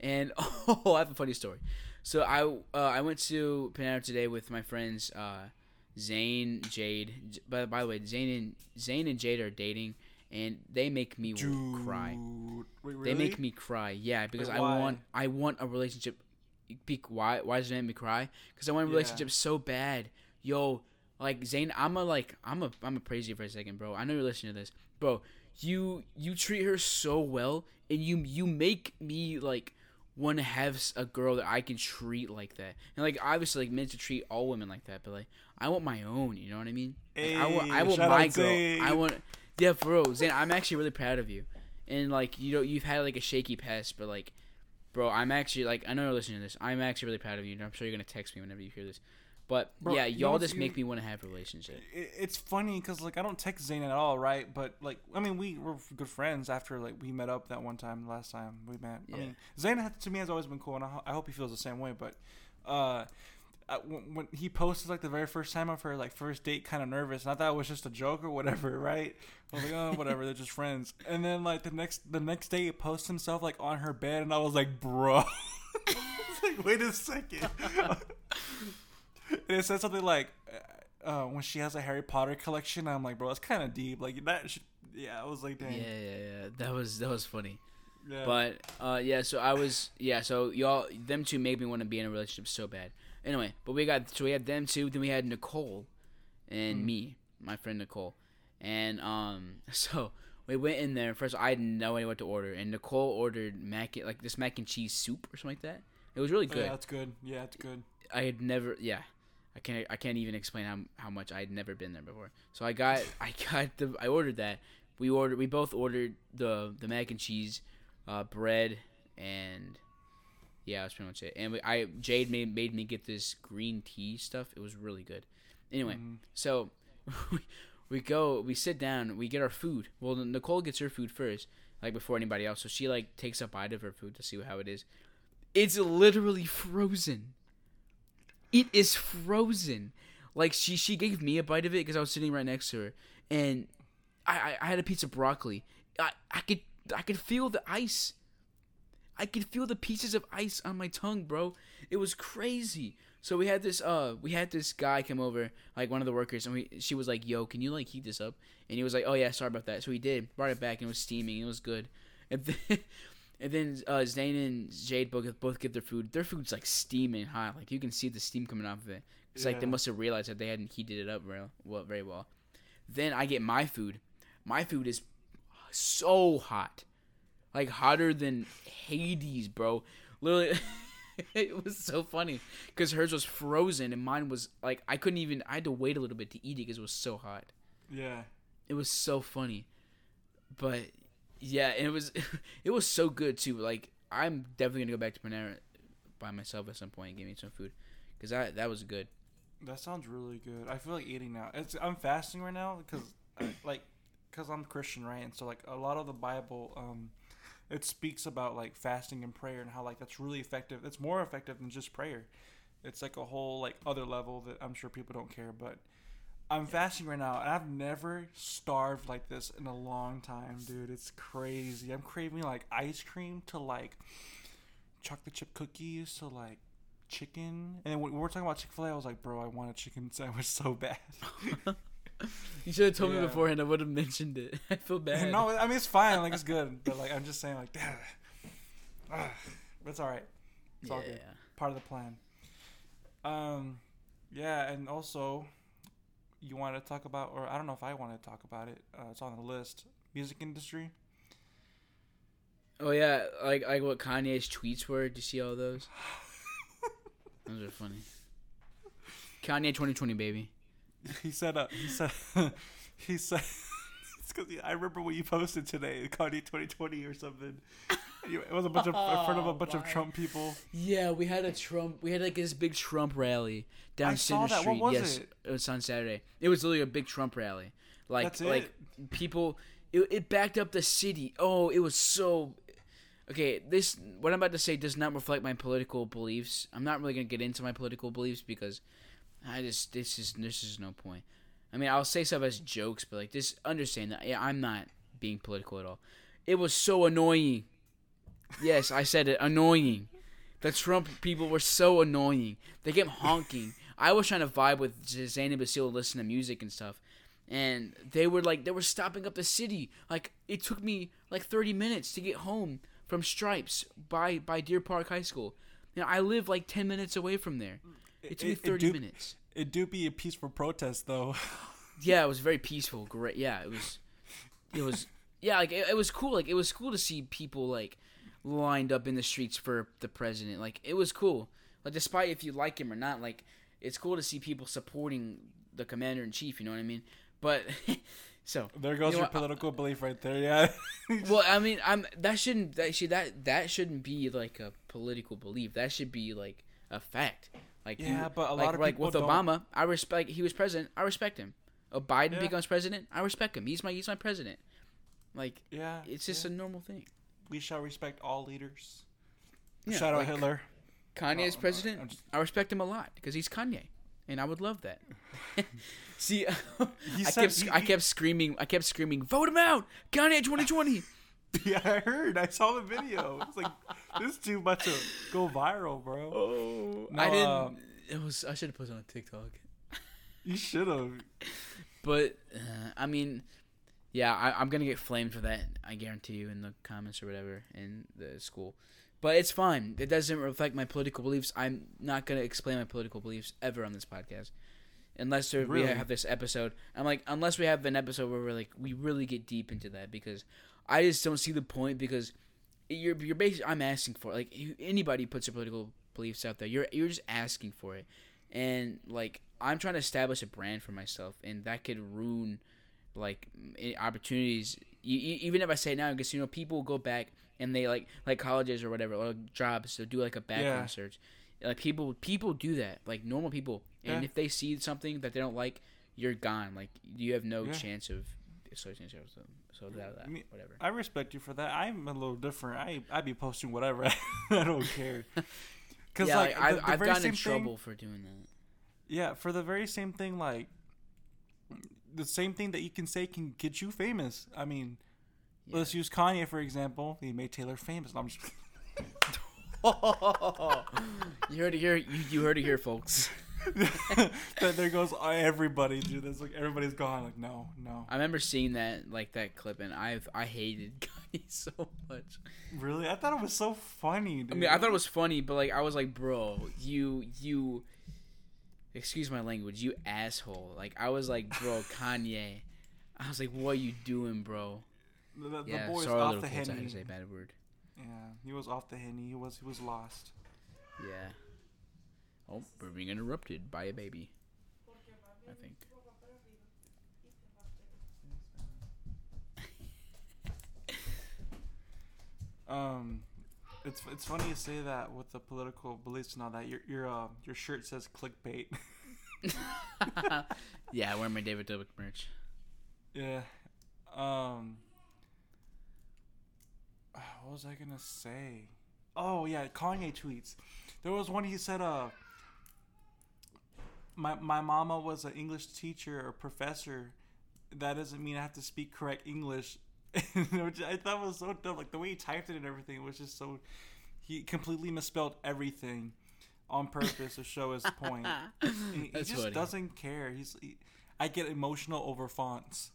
And oh, I have a funny story. So I uh, I went to Panera today with my friends uh, Zane, Jade. J- By, by the way, Zane and Zane and Jade are dating, and they make me Dude. cry. Wait, really? They make me cry. Yeah, because Wait, I why? want I want a relationship. Why why does it make me cry? Because I want a Yeah. relationship so bad. Yo, like Zane, I'm a like I'm a I'm a praise you for a second, bro. I know you're listening to this, bro. You you treat her so well, and you you make me like want to have a girl that I can treat like that. And like obviously like meant to treat all women like that, but like I want my own. You know what I mean? Like, I want I want my girl. Zane. I want yeah, real, Zane. I'm actually really proud of you. And like you know you've had like a shaky past, but like, bro, I'm actually like I know you're listening to this. I'm actually really proud of you. and I'm sure you're gonna text me whenever you hear this. But Bro, yeah, you y'all just you- make me want to have a relationship. It- It's funny because like I don't text Zane at all, right? But like I mean, we were good friends after like we met up that one time last time we met. Yeah. I mean, Zane had, to me has always been cool, and I, I hope he feels the same way. But uh, I, when, when he posted like the very first time of her like first date, kind of nervous, and I thought it was just a joke or whatever, right? I was like, oh, whatever, they're just friends. And then like the next the next day, he posts himself like on her bed, and I was like, bro. I was like, wait a second. and it said something like, uh, uh, when she has a Harry Potter collection, I'm like, bro, that's kind of deep. Like that. Should, yeah, I was like, Yeah, dang. yeah, yeah. yeah. That was that was funny. Yeah. But uh, yeah, so I was yeah, so y'all them two made me want to be in a relationship so bad. Anyway, but we got so we had them two, then we had Nicole and Mm. me, my friend Nicole, and um, so we went in there. First, I had no idea what to order, and Nicole ordered mac like this mac and cheese soup or something like that. It was really Oh, good. yeah, that's good. Yeah, it's good. I had never yeah. I can't I can't even explain how how much I had never been there before. So I got I got the I ordered that. We ordered we both ordered the the mac and cheese, uh, bread and yeah, that's pretty much it. And we, I Jade made made me get this green tea stuff. It was really good. Anyway, Mhm. so we, we go we sit down we get our food. Well, Nicole gets her food first, like before anybody else. So she like takes a bite of her food to see how it is. It's literally frozen. It is frozen. Like she she gave me a bite of it because I was sitting right next to her, and I, I I had a piece of broccoli. I I could I could feel the ice. I could feel the pieces of ice on my tongue, bro. It was crazy. So we had this uh we had this guy come over, like one of the workers, and we she was like, "Yo, can you like heat this up?" And he was like, "Oh yeah, sorry about that." So he did, brought it back, and it was steaming. It was good. And then and then uh, Zane and Jade both both get their food. Their food's like steaming hot, like you can see the steam coming off of it. It's like they must have realized that they hadn't heated it up real well, very well. Then I get my food. My food is so hot, like hotter than Hades, bro. Literally, it was so funny because hers was frozen and mine was like I couldn't even. I had to wait a little bit to eat it because it was so hot. Yeah. It was so funny, but yeah, and it was it was so good too. Like I'm definitely gonna go back to Panera by myself at some point and get me some food because that that was good. That sounds really good. I feel like eating now. It's I'm fasting right now because like because I'm Christian, right? And so like a lot of the Bible, um, it speaks about like fasting and prayer and how like that's really effective. It's more effective than just prayer. It's like a whole like other level that I'm sure people don't care. But I'm fasting right now, and I've never starved like this in a long time, dude. It's crazy. I'm craving like ice cream to like chocolate chip cookies to like chicken. And when we were talking about Chick Fil A, I was like, bro, I want a chicken sandwich so bad. You should have told me beforehand. I would have mentioned it. I feel bad. no, I mean it's fine. Like it's good, but like I'm just saying, like, damn. But it's all right. It's all yeah. good. Part of the plan. Um, yeah, and also, you want to talk about, or I don't know if I want to talk about it. Uh, it's on the list. Music industry. Oh yeah, like like what Kanye's tweets were. Did you see all those? those are funny. Kanye 2020 baby. He said. Uh, he said. he said. it's because I remember what you posted today, Kanye 2020 or something. You- It was a bunch of in front of a Oh, bunch of. Trump people. Yeah, we had a Trump. We had like this big Trump rally down I saw Center that. What Street. was yes, it? was on Saturday. It was literally a big Trump rally. Like That's like people. It, it backed up the city. Oh, it was so. Okay, this what I'm about to say does not reflect my political beliefs. I'm not really gonna get into my political beliefs because I just this is this is no point. I mean, I'll say stuff as jokes, but like just understand that yeah, I'm not being political at all. It was so annoying. Yes, I said it. Annoying. The Trump people were so annoying. They kept honking. I was trying to vibe with Zane and Basile, listen to music and stuff, and they were like, they were stopping up the city. Like it took me like 30 minutes to get home from Stripes by by Deer Park High School. You know, I live like 10 minutes away from there. It took me It- it 30 do- minutes. It do be a peaceful protest though. Yeah, it was very peaceful. Great. Yeah, it was. It was. Yeah, like it, it was cool. Like it was cool to see people like lined up in the streets for the president. Like it was cool. Like despite if you like him or not, like it's cool to see people supporting the commander in chief. You know what I mean? But so there goes You know your what? political belief right there. Yeah. well, I mean, I'm that shouldn't that should that that shouldn't be like a political belief. That should be like a fact. Like Yeah, you- but a like, lot of like with don't- Obama, I respect. He was president. I respect him. Oh, Biden Yeah. becomes president. I respect him. He's my he's my president. Like yeah. it's just yeah. a normal thing. We shall respect all leaders. Yeah, Shout out like, Hitler. Kanye's Oh, president. Just- I respect him a lot because he's Kanye, and I would love that. See, I kept he- I kept screaming. I kept screaming, "Vote him out, Kanye 2020." Yeah, I heard. I saw the video. It's like this is too much to go viral, bro. Oh, No, I didn't. um, it was. I should have put it on TikTok. You should have. But uh, I mean, yeah, I, I'm gonna get flamed for that. I guarantee you in the comments or whatever in the school. But it's fine. It doesn't reflect my political beliefs. I'm not gonna explain my political beliefs ever on this podcast, unless there, we have this episode. I'm like, unless we have an episode where we're like, we really get deep into that because I just don't see the point because you're you're basically I'm asking for it. like anybody puts their political beliefs out there. You're you're just asking for it, and like I'm trying to establish a brand for myself, and that could ruin like eh, opportunities. E- e- even if I say now, because you know people go back and they like like colleges or whatever or jobs to do like a background Yeah. search. Like people people do that, like normal people, and Yeah. if they see something that they don't like, you're gone. Like you have no Yeah. chance of associating yourself with them. So that, that I mean, whatever. I respect you for that. I'm a little different. I I be posting whatever. I don't care. Cause yeah, like, like, I've, the, the I've gotten in same thing- trouble for doing that. Yeah, for the very same thing, like the same thing that you can say can get you famous. I mean, let's use Kanye for example. He made Taylor famous. I'm just you heard it here. You, you heard it here, folks. Then there goes everybody do this. Like everybody's gone. Like no, no. I remember seeing that like that clip, and I I hated Kanye so much. Really, I thought it was so funny. Dude. I mean, I thought it was funny, but like I was like, bro, you you, excuse my language, you asshole. Like I was like, bro, Kanye. I was like, what you doing, bro? the, the, Yeah, the boy's sorry, off little the. I had henny. to say a bad word. Yeah, he was off the henny. He was he was lost. Yeah. Oh, we're being interrupted by a baby. I think. Um, it's it's funny you say that with the political beliefs and all that. Your your uh, your shirt says clickbait. yeah, I wear my David Dobrik merch. yeah. Um. What was I gonna say? Oh yeah, Kanye tweets. There was one he said. Uh. My my mama was an English teacher or professor. That doesn't mean I have to speak correct English. Which I thought was so dumb. Like the way he typed it and everything was just so. He completely misspelled everything on purpose to show his point. And he just funny. doesn't care. He's. He, I get emotional over fonts.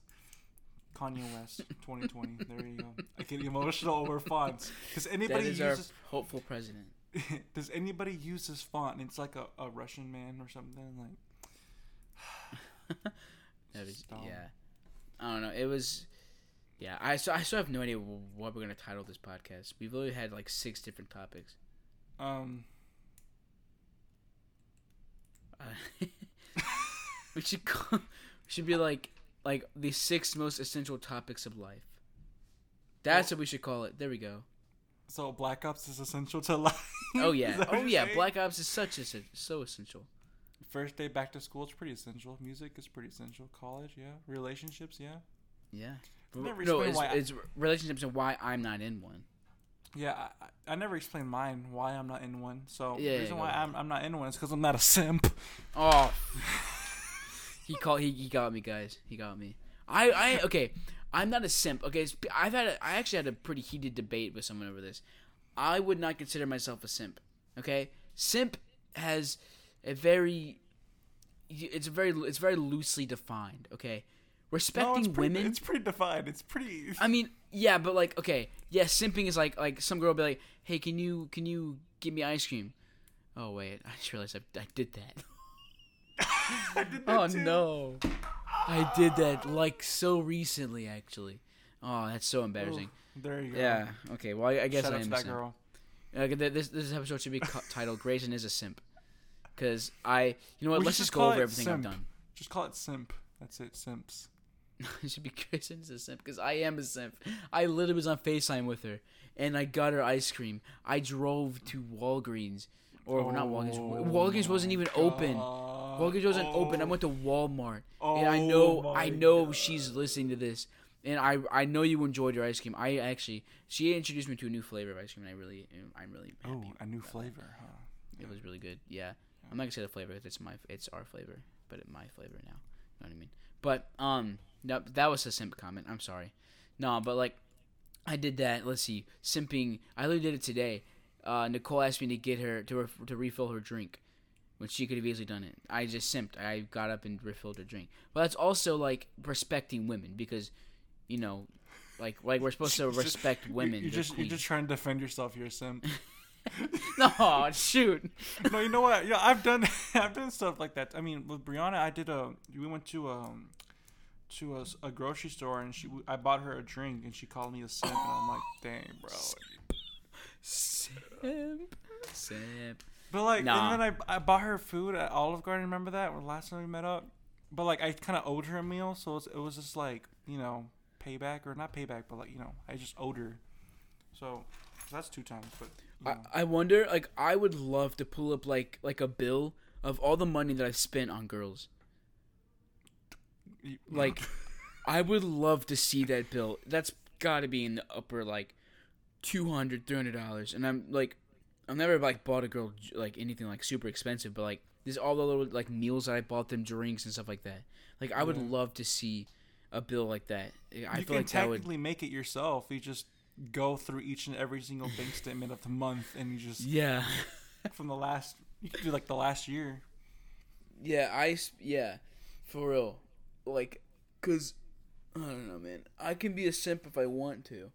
Kanye West, 2020. There you go. I get emotional over fonts because That anybody is our hopeful president. does anybody use this font? And it's like a, a Russian man or something like. That was, Dumb. yeah. I don't know. It was. Yeah, I so I still have no idea what we're gonna title this podcast. We've literally had like six different topics. Um. Uh, we should call, we should be like like the six most essential topics of life. That's what we should call it. There we go. So Black Ops is essential to life. Oh yeah. Oh yeah. saying? Black Ops is such a so essential. First day back to school is pretty essential. Music is pretty essential. College, yeah. Relationships, yeah. Yeah. Never no, it's, why I- it's relationships and why I'm not in one. Yeah, I, I- never explained mine why I'm not in one. So Yeah, the reason why. I'm, I'm not in one is because I'm not a simp. Oh. he called. He, he got me, guys. He got me. I I okay. I'm not a simp. Okay, I've had a, I actually had a pretty heated debate with someone over this. I would not consider myself a simp. Okay, simp has a very it's very it's very loosely defined. Okay, No, respecting it's pretty, women. It's pretty defined. It's pretty. I mean, yeah, but like, okay, yeah, simping is like like some girl will be like, "Hey, can you can you give me ice cream?" Oh wait, I just realized I, I did that. I did that Oh too. no, I did that like so recently, actually. Oh, that's so embarrassing. Ooh, there you go. Yeah. Okay. Well, I, I guess Shout I am a that simp. girl. Uh, okay, this this episode should be titled "Grayson is a simp," because I, you know what? We Let's just go over everything simp. I've done. Just call it simp. That's it. Simps. it should be Grayson is a simp because I am a simp. I literally was on Facetime with her, and I got her ice cream. I drove to Walgreens, or not Walgreens. Oh Walgreens wasn't even open. Walgreens wasn't open. I Oh. went to Walmart, and I Oh know I know God. she's listening to this, and I I know you enjoyed your ice cream. I actually she introduced me to a new flavor of ice cream, and I really I'm really happy. Oh, a new flavor, huh? It was really good. Yeah, I'm not gonna say the flavor. It's my it's our flavor, but it, my flavor now. You know what I mean? But um, no, that was a simp comment. I'm sorry. No, but like, I did that. Let's see, simping. I literally did it today. Uh, Nicole asked me to get her to ref- to refill her drink, when she could have easily done it. I just simped. I got up and refilled her drink. But that's also like respecting women because, you know, like like we're supposed to respect women. You're just you're just trying to defend yourself. You're a simp. no shoot. no, you know what? Yeah, I've done I've done stuff like that. I mean, with Brianna, I did a we went to um to a grocery store and she I bought her a drink and she called me a simp and I'm like, dang, bro. Simp. Simp. But like, Nah. and then I I bought her food at Olive Garden. Remember that? When last time we met up. But like, I kind of owed her a meal, so it was, it was just like you know payback or not payback, but like you know I just owed her. So that's two times. But you know. I, I wonder like I would love to pull up like like a bill of all the money that I've spent on girls. Like I would love to see that bill. That's got to be in the upper like 200 300 dollars and I'm like I've never like bought a girl like anything like super expensive but like there's all the little like meals that I bought them drinks and stuff like that. Like I would Yeah. love to see a bill like that. I you feel can like that would technically make it yourself. You just go through each and every single bank statement of the month, and you just Yeah. from the last. You could do like the last year. Yeah, I yeah, for real. Like, cause I don't know, man. I can be a simp if I want to.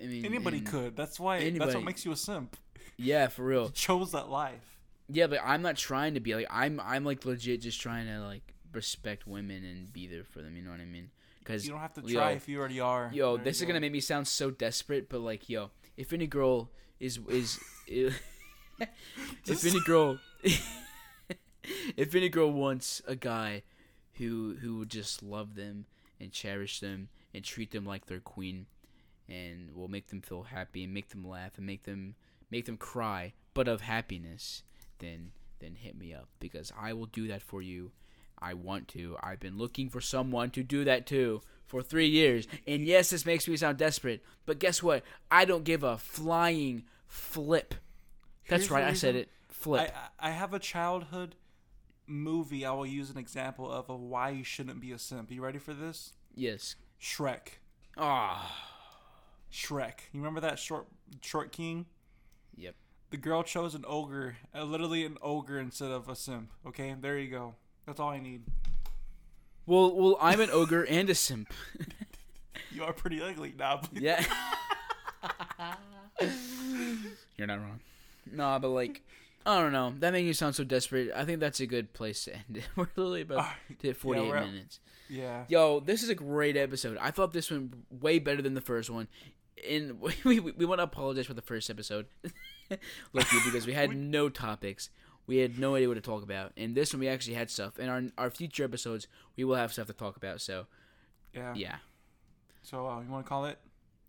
I mean, Anybody could. That's why. That's what makes you a simp. Yeah, for real. You chose that life. Yeah, but I'm not trying to be like I'm. I'm like legit just trying to like respect women and be there for them. You know what I mean? Because You don't have to yo, try if you already are. Yo, this is gonna make me sound so desperate, but like, yo, if any girl is is, if any girl, if any girl wants a guy who who would just love them and cherish them and treat them like their queen, and will make them feel happy and make them laugh and make them make them cry, but of happiness, then then hit me up because I will do that for you. I want to. I've been looking for someone to do that too for three years. And yes, this makes me sound desperate, but guess what? I don't give a flying flip. That's Here's right, I said it. Flip. I, I have a childhood movie I will use an example of of why you shouldn't be a simp. You ready for this? yes. Shrek. Ah. Shrek. You remember that short short king? Yep. The girl chose an ogre, uh, literally an ogre instead of a simp. Okay, there you go. That's all I need. Well, well, I'm an ogre and a simp. You are pretty ugly now. yeah. You're not wrong. No, but like, I don't know. That made you sound so desperate. I think that's a good place to end it. We're literally about to hit 48 we're at- minutes. yeah. Yo, this is a great episode. I thought this went way better than the first one. And we, we, we want to apologize for the first episode. Lucky because we had no topics. We had no idea what to talk about. And this one we actually had stuff. And our our future episodes we will have stuff to talk about. So Yeah. yeah. So uh, you want to call it?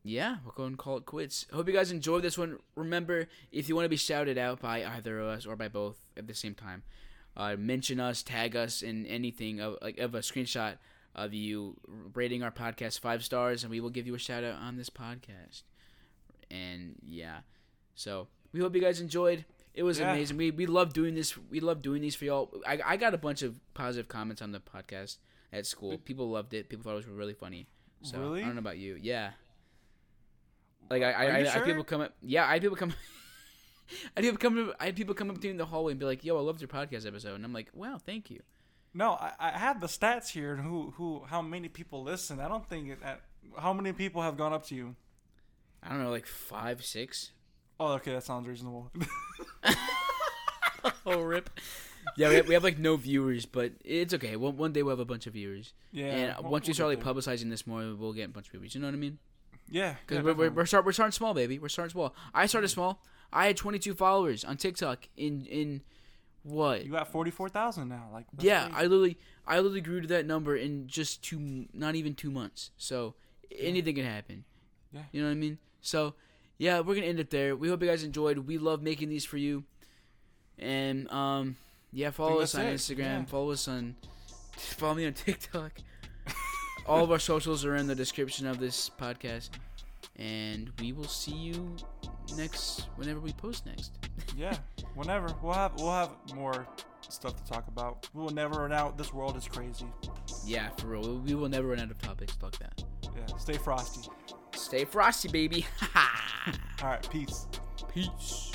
Yeah, we'll go and call it quits. Hope you guys enjoyed this one. Remember, if you want to be shouted out by either of us or by both at the same time, uh, mention us, tag us in anything of like of a screenshot of you rating our podcast five stars, and we will give you a shout out on this podcast. And yeah, so we hope you guys enjoyed. It was Yeah. amazing. We we love doing this. We love doing these for y'all. I I got a bunch of positive comments on the podcast at school. People loved it. People thought it was really funny. So Really? I don't know about you. Yeah. Like I, I, Are you I, I people come up. Yeah, I people come. I people come. up- I had people come up to me in the hallway and be like, "Yo, I loved your podcast episode," and I'm like, "Wow, thank you." No, I, I have the stats here and who who how many people listen. I don't think it, uh, how many people have gone up to you. I don't know, like five, six. Oh, okay, that sounds reasonable. oh, rip. Yeah, we have, we have like no viewers, but it's okay. One, one day we'll have a bunch of viewers, yeah. and we'll- once we start like publicizing this more, we'll get a bunch of viewers. You know what I mean? Yeah, Because yeah, we're, we're, start, we're starting small, baby. We're starting small. I started small. I had 22 followers on TikTok in in what? you got forty four thousand now. Like yeah, crazy. I literally I literally grew to that number in just two, not even two months. So anything can happen. Yeah. You know what I mean? So yeah, we're gonna end it there. We hope you guys enjoyed. We love making these for you. And um, yeah, follow us on it. Instagram. Yeah. Follow us on. Follow me on TikTok. All of our socials are in the description of this podcast. And we will see you next whenever we post next. yeah. Whenever we'll have we'll have more stuff to talk about. We will never run out. This world is crazy. Yeah, for real. We will never run out of topics to that. Yeah. Stay frosty. Stay frosty, baby. All right. Peace. Peace.